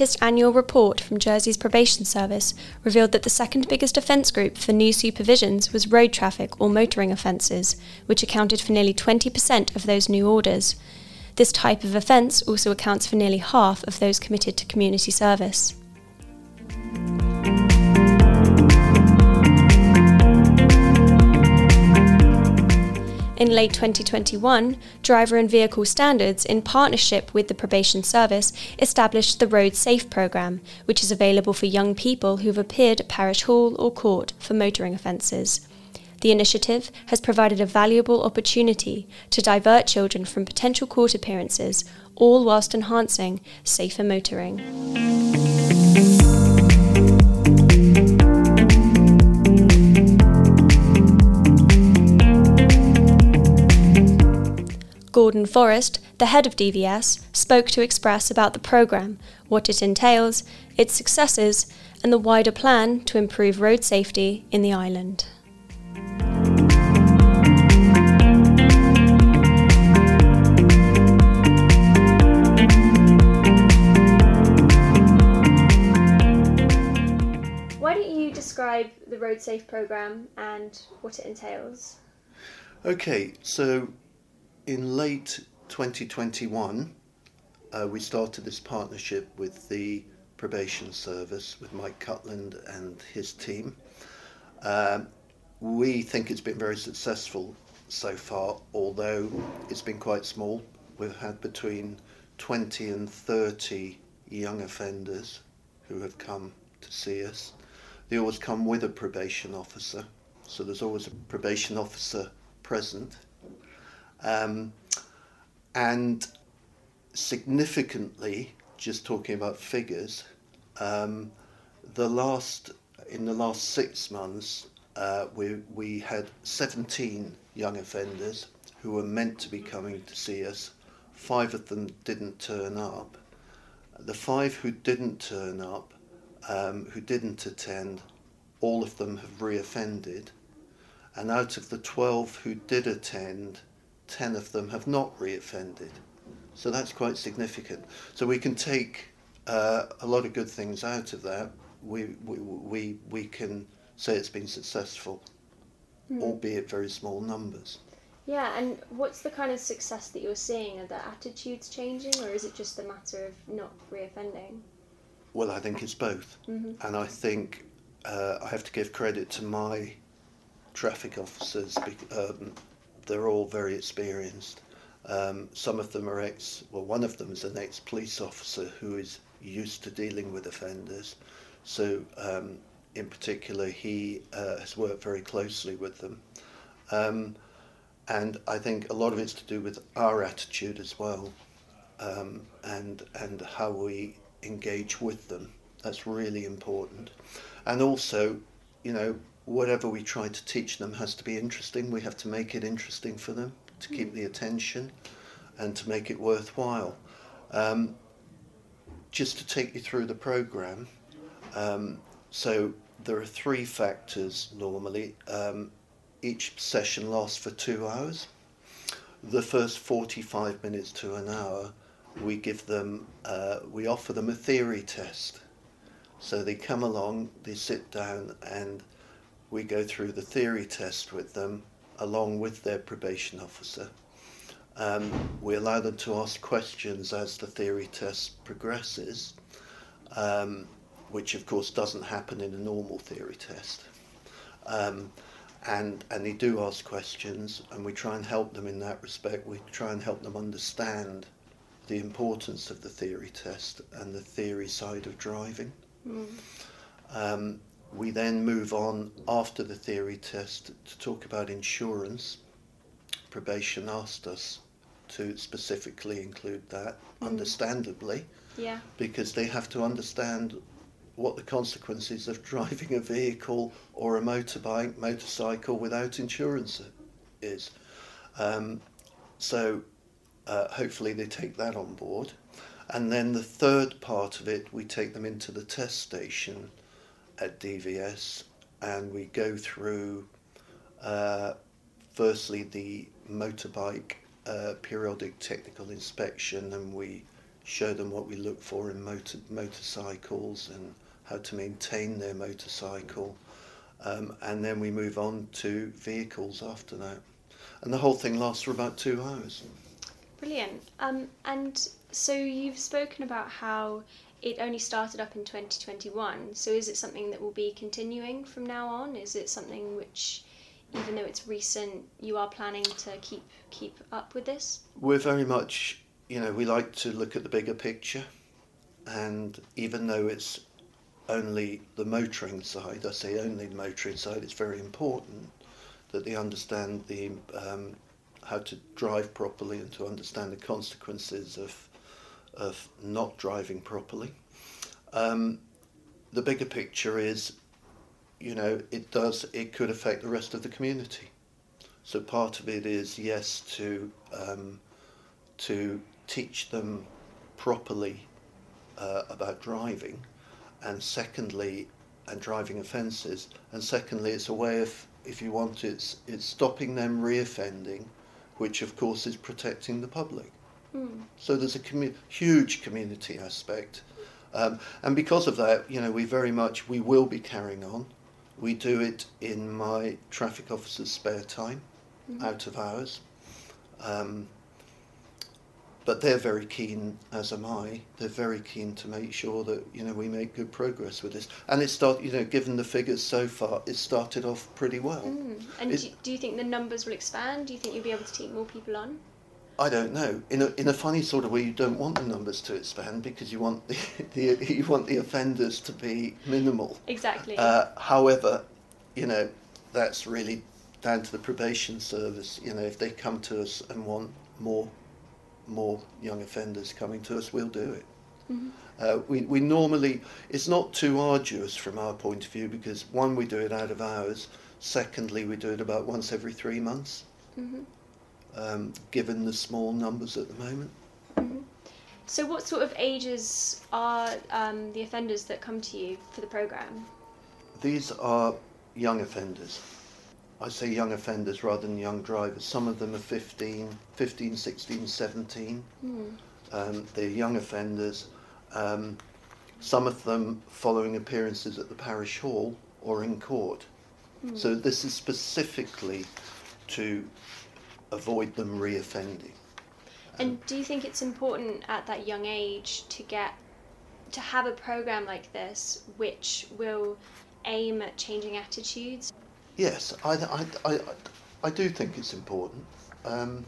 latest annual report from Jersey's probation service revealed that the second biggest offence group for new supervisions was road traffic or motoring offences, which accounted for nearly 20% of those new orders. This type of offence also accounts for nearly half of those committed to community service. In late 2021, Driver and Vehicle Standards, in partnership with the Probation Service, established the Roadsafe programme, which is available for young people who have appeared at parish hall or court for motoring offences. The initiative has provided a valuable opportunity to divert children from potential court appearances, all whilst enhancing safer motoring. Gordon Forrest, the head of DVS, spoke to Express about the programme, what it entails, its successes, and the wider plan to improve road safety in the island. Why don't you describe the Roadsafe programme and what it entails? Okay, so in late 2021, uh, we started this partnership with the probation service with Mike Cutland and his team. Um, we think it's been very successful so far, although it's been quite small. We've had between 20 and 30 young offenders who have come to see us. They always come with a probation officer, so there's always a probation officer present um, and significantly, just talking about figures, um, the last in the last six months, uh, we we had 17 young offenders who were meant to be coming to see us. Five of them didn't turn up. The five who didn't turn up, um, who didn't attend, all of them have reoffended. And out of the 12 who did attend, 10 of them have not reoffended. So that's quite significant. So we can take uh, a lot of good things out of that. We, we, we, we can say it's been successful, mm. albeit very small numbers. Yeah, and what's the kind of success that you're seeing? Are the attitudes changing, or is it just a matter of not reoffending? Well, I think it's both. Mm-hmm. And I think uh, I have to give credit to my traffic officers um, they're all very experienced. Um, some of them are ex, well, one of them is an ex police officer who is used to dealing with offenders. So, um, in particular, he uh, has worked very closely with them. Um, and I think a lot of it's to do with our attitude as well um, and, and how we engage with them. That's really important. And also, you know, whatever we try to teach them has to be interesting. We have to make it interesting for them to keep the attention and to make it worthwhile. Um, just to take you through the program, um, so there are three factors normally. Um, each session lasts for two hours. The first 45 minutes to an hour, we give them, uh, we offer them a theory test. So they come along, they sit down, and we go through the theory test with them along with their probation officer. Um, we allow them to ask questions as the theory test progresses, um, which of course doesn't happen in a normal theory test. Um, and, and they do ask questions, and we try and help them in that respect. We try and help them understand the importance of the theory test and the theory side of driving. Mm. We then move on after the theory test to talk about insurance. Probation asked us to specifically include that, mm. understandably, yeah. because they have to understand what the consequences of driving a vehicle or a motorbike, motorcycle without insurance is. Um, so uh, hopefully they take that on board. And then the third part of it, we take them into the test station at DVS and we go through uh, firstly the motorbike uh, periodic technical inspection and we show them what we look for in motor, motorcycles and how to maintain their motorcycle. Um, and then we move on to vehicles after that. And the whole thing lasts for about two hours. Brilliant. Um, and so you've spoken about how it only started up in 2021. So is it something that will be continuing from now on? Is it something which, even though it's recent, you are planning to keep keep up with this? We're very much, you know, we like to look at the bigger picture, and even though it's only the motoring side, I say only the motoring side, it's very important that they understand the um, how to drive properly and to understand the consequences of of not driving properly. Um, the bigger picture is, you know, it does it could affect the rest of the community. So part of it is yes to um, to teach them properly uh, about driving, and secondly, and driving offences, and secondly, it's a way of if you want, it's it's stopping them reoffending, which of course is protecting the public. Mm. So there's a commu- huge community aspect, um, and because of that, you know, we very much we will be carrying on. We do it in my traffic officer's spare time, mm-hmm. out of hours. Um, but they're very keen, as am I. They're very keen to make sure that you know we make good progress with this. And it start, you know, given the figures so far, it started off pretty well. Mm. And do, do you think the numbers will expand? Do you think you'll be able to take more people on? I don't know. In a in a funny sort of way, you don't want the numbers to expand because you want the, the you want the offenders to be minimal. Exactly. Uh, however, you know, that's really down to the probation service. You know, if they come to us and want more more young offenders coming to us, we'll do it. Mm-hmm. Uh, we, we normally, it's not too arduous from our point of view because one, we do it out of hours. Secondly, we do it about once every three months, mm-hmm. Um, given the small numbers at the moment. Mm-hmm. So, what sort of ages are um, the offenders that come to you for the programme? These are young offenders. I say young offenders rather than young drivers. Some of them are 15, 15 16, 17. Mm. Um, they're young offenders. Um, some of them following appearances at the parish hall or in court. Mm. So this is specifically to avoid them reoffending. And do you think it's important at that young age to get to have a program like this which will aim at changing attitudes? Yes, I, I, I, I do think it's important. Um,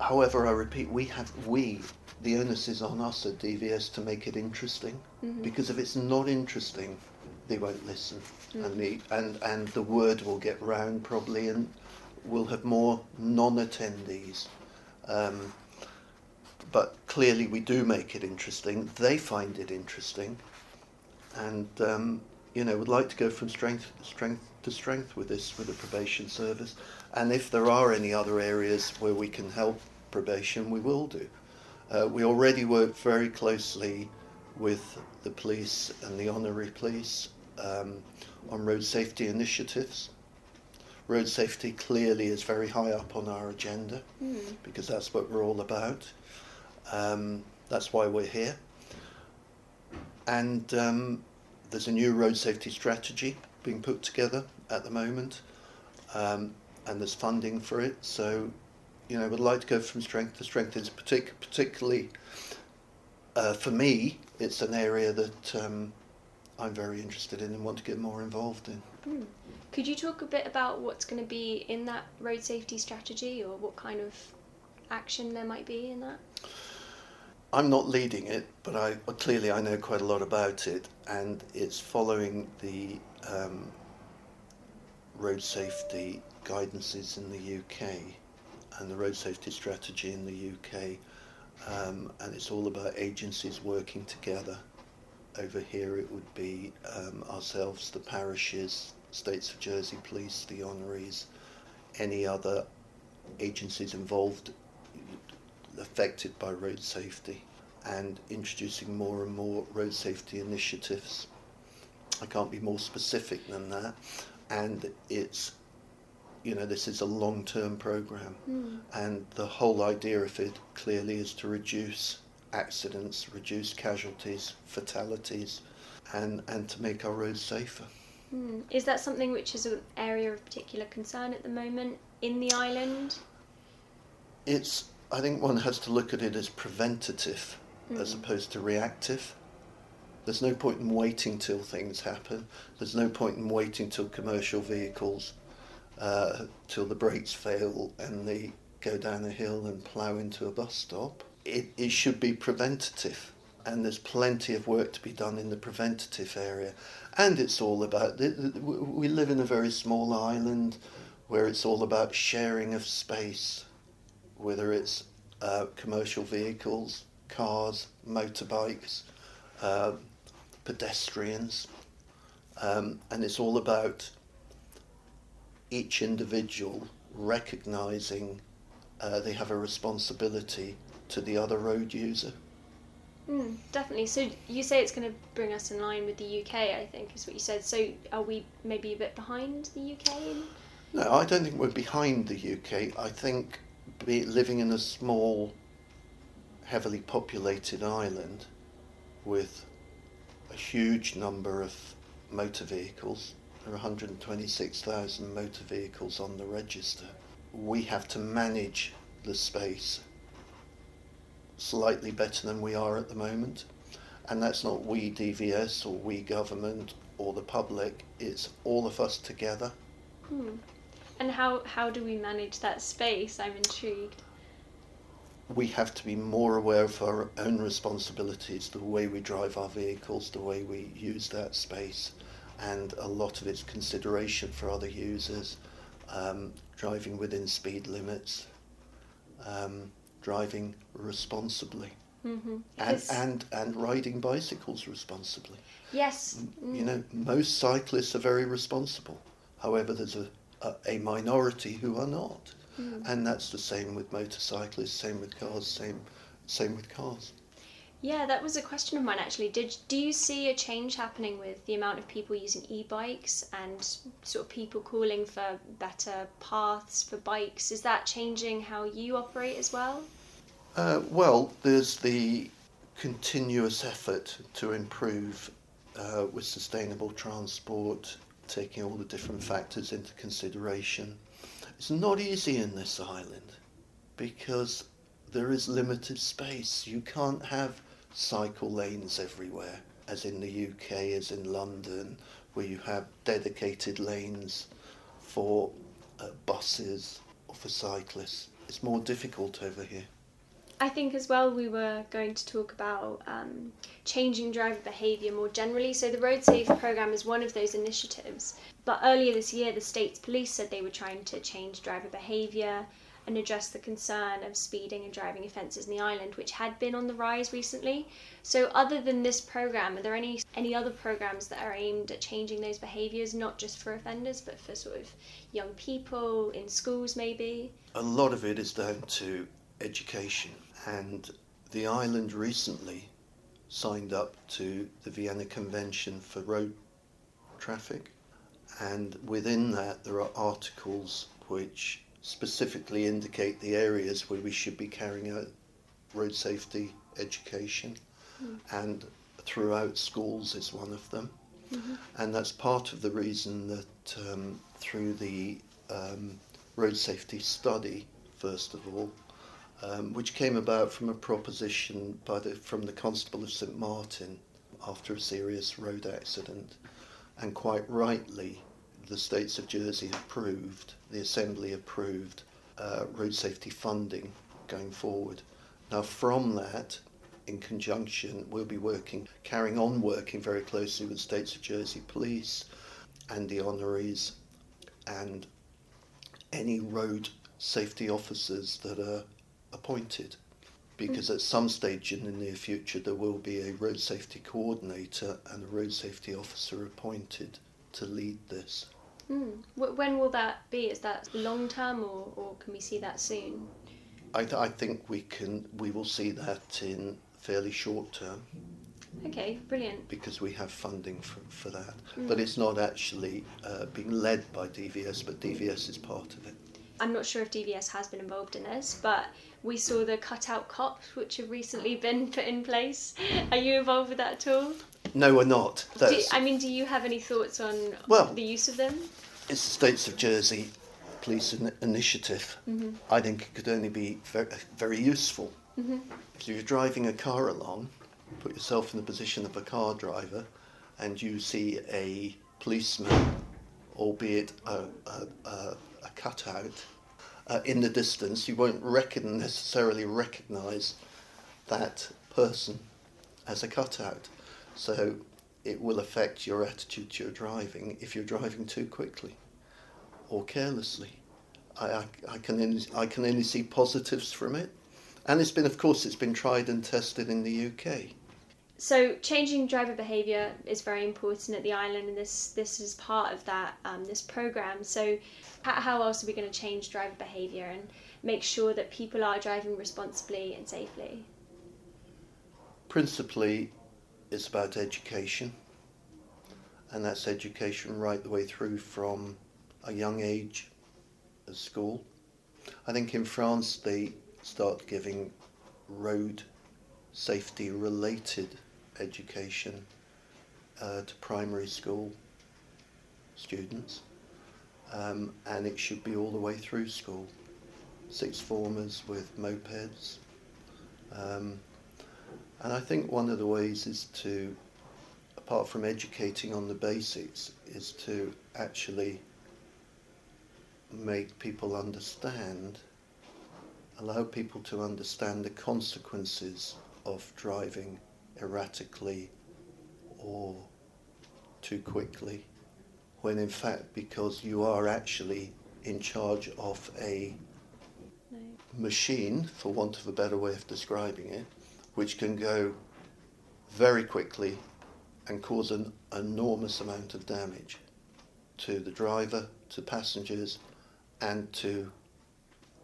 however, I repeat, we have we the onus is on us at DVS to make it interesting mm-hmm. because if it's not interesting, they won't listen, mm-hmm. and the and and the word will get round probably, and we'll have more non-attendees. Um, but clearly, we do make it interesting. They find it interesting, and um, you know, would like to go from strength strength to strength with this with the probation service. And if there are any other areas where we can help probation, we will do. Uh, we already work very closely with the police and the honorary police um, on road safety initiatives. Road safety clearly is very high up on our agenda mm. because that's what we're all about. Um, that's why we're here. And um, there's a new road safety strategy being put together at the moment, um, and there's funding for it. So, you know, we'd like to go from strength to strength. It's partic- particularly uh, for me, it's an area that um, I'm very interested in and want to get more involved in. Mm. Could you talk a bit about what's going to be in that road safety strategy, or what kind of action there might be in that? I'm not leading it, but I clearly I know quite a lot about it, and it's following the um, road safety guidances in the UK and the road safety strategy in the UK, um, and it's all about agencies working together. Over here, it would be um, ourselves, the parishes, States of Jersey Police, the honoraries, any other agencies involved affected by road safety and introducing more and more road safety initiatives. I can't be more specific than that. And it's, you know, this is a long term program. Mm. And the whole idea of it clearly is to reduce accidents, reduce casualties, fatalities, and, and to make our roads safer. Mm. Is that something which is an area of particular concern at the moment in the island? It's, I think one has to look at it as preventative mm. as opposed to reactive. There's no point in waiting till things happen. There's no point in waiting till commercial vehicles, uh, till the brakes fail and they go down a hill and plough into a bus stop. It, it should be preventative and there's plenty of work to be done in the preventative area. And it's all about, we live in a very small island where it's all about sharing of space, whether it's uh, commercial vehicles, cars, motorbikes, uh, pedestrians, um, and it's all about each individual recognizing uh, they have a responsibility to the other road user. Mm, definitely. So you say it's going to bring us in line with the UK, I think, is what you said. So are we maybe a bit behind the UK? No, I don't think we're behind the UK. I think living in a small, heavily populated island with a huge number of motor vehicles. There are 126,000 motor vehicles on the register. We have to manage the space slightly better than we are at the moment. And that's not we DVS or we government or the public, it's all of us together. Hmm. And how, how do we manage that space? I'm intrigued we have to be more aware of our own responsibilities, the way we drive our vehicles, the way we use that space, and a lot of its consideration for other users, um, driving within speed limits, um, driving responsibly. Mm-hmm. And, and and riding bicycles responsibly. Yes. Mm. You know, most cyclists are very responsible. However, there's a, a, a minority who are not. Mm. And that's the same with motorcyclists, same with cars, same same with cars. Yeah, that was a question of mine actually. Did do you see a change happening with the amount of people using e-bikes and sort of people calling for better paths for bikes? Is that changing how you operate as well? Uh, well, there's the continuous effort to improve uh, with sustainable transport, taking all the different factors into consideration. It's not easy in this island because there is limited space. You can't have cycle lanes everywhere, as in the UK, as in London, where you have dedicated lanes for uh, buses or for cyclists. It's more difficult over here. I think as well we were going to talk about um, changing driver behaviour more generally. So the Roadsafe programme is one of those initiatives. But earlier this year, the state's police said they were trying to change driver behaviour and address the concern of speeding and driving offences in the island, which had been on the rise recently. So, other than this program, are there any any other programs that are aimed at changing those behaviours, not just for offenders, but for sort of young people in schools, maybe? A lot of it is down to education, and the island recently signed up to the Vienna Convention for Road Traffic and within that there are articles which specifically indicate the areas where we should be carrying out road safety education mm. and throughout schools is one of them mm-hmm. and that's part of the reason that um, through the um, road safety study first of all um, which came about from a proposition by the, from the Constable of St Martin after a serious road accident and quite rightly the states of Jersey approved, the Assembly approved uh, road safety funding going forward. Now, from that, in conjunction, we'll be working, carrying on working very closely with states of Jersey Police and the honoraries and any road safety officers that are appointed. Because at some stage in the near future, there will be a road safety coordinator and a road safety officer appointed to lead this. Mm. When will that be? Is that long term or, or can we see that soon? I, th- I think we can. We will see that in fairly short term. Okay, brilliant. Because we have funding for, for that. Mm. But it's not actually uh, being led by DVS, but DVS is part of it. I'm not sure if DVS has been involved in this, but we saw the cutout cops, which have recently been put in place. Are you involved with that at all? No, we're not. Do, I mean, do you have any thoughts on well, the use of them? It's the States of Jersey Police in- Initiative. Mm-hmm. I think it could only be very, very useful. Mm-hmm. If you're driving a car along, put yourself in the position of a car driver, and you see a policeman, albeit a, a, a, a cutout, uh, in the distance, you won't reckon, necessarily recognise that person as a cutout. So it will affect your attitude to your driving if you're driving too quickly or carelessly. I, I, I, can only, I can only see positives from it. And it's been, of course, it's been tried and tested in the UK. So changing driver behaviour is very important at the island, and this this is part of that um, this program. So how else are we going to change driver behaviour and make sure that people are driving responsibly and safely? Principally, it's about education, and that's education right the way through from a young age at school. I think in France they start giving road safety related education uh, to primary school students, um, and it should be all the way through school. Sixth formers with mopeds. Um, and I think one of the ways is to, apart from educating on the basics, is to actually make people understand, allow people to understand the consequences of driving erratically or too quickly, when in fact, because you are actually in charge of a machine, for want of a better way of describing it, which can go very quickly and cause an enormous amount of damage to the driver, to passengers, and to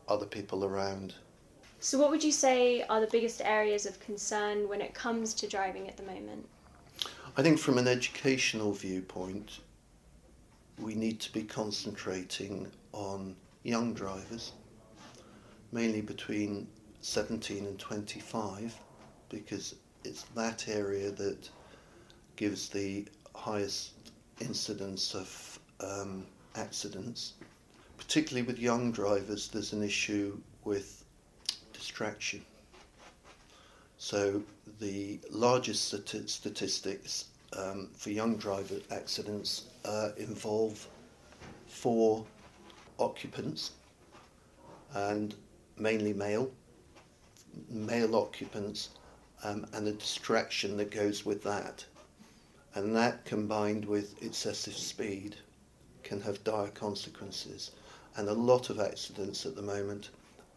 other people around so, what would you say are the biggest areas of concern when it comes to driving at the moment? I think, from an educational viewpoint, we need to be concentrating on young drivers, mainly between 17 and 25, because it's that area that gives the highest incidence of um, accidents. Particularly with young drivers, there's an issue with distraction. So the largest statistics um, for young driver accidents uh, involve four occupants and mainly male, male occupants um, and the distraction that goes with that. And that combined with excessive speed can have dire consequences. And a lot of accidents at the moment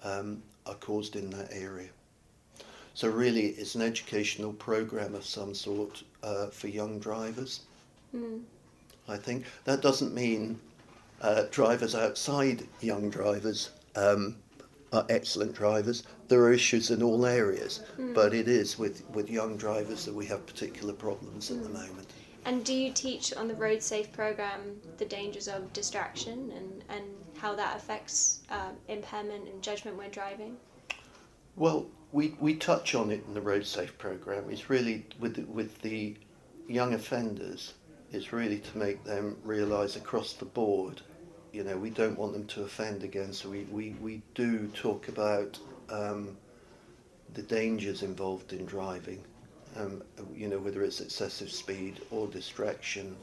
um, are caused in that area. So really, it's an educational program of some sort uh, for young drivers. Mm. I think that doesn't mean uh, drivers outside young drivers um, are excellent drivers. There are issues in all areas, mm. but it is with, with young drivers that we have particular problems mm. at the hmm. moment. And do you teach on the Roadsafe program the dangers of distraction and, and how that affects uh, impairment and judgment when driving? Well, we, we touch on it in the Roadsafe program. It's really with the, with the young offenders. It's really to make them realise across the board. You know, we don't want them to offend again. So we, we, we do talk about um, the dangers involved in driving. Um, you know, whether it's excessive speed or distraction.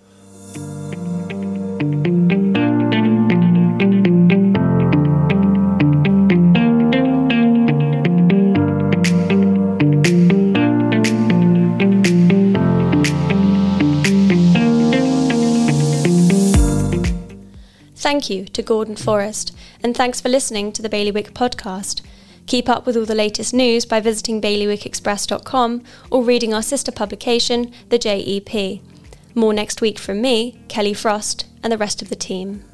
Thank you to Gordon Forrest, and thanks for listening to the Bailiwick podcast. Keep up with all the latest news by visiting bailiwickexpress.com or reading our sister publication, The JEP. More next week from me, Kelly Frost, and the rest of the team.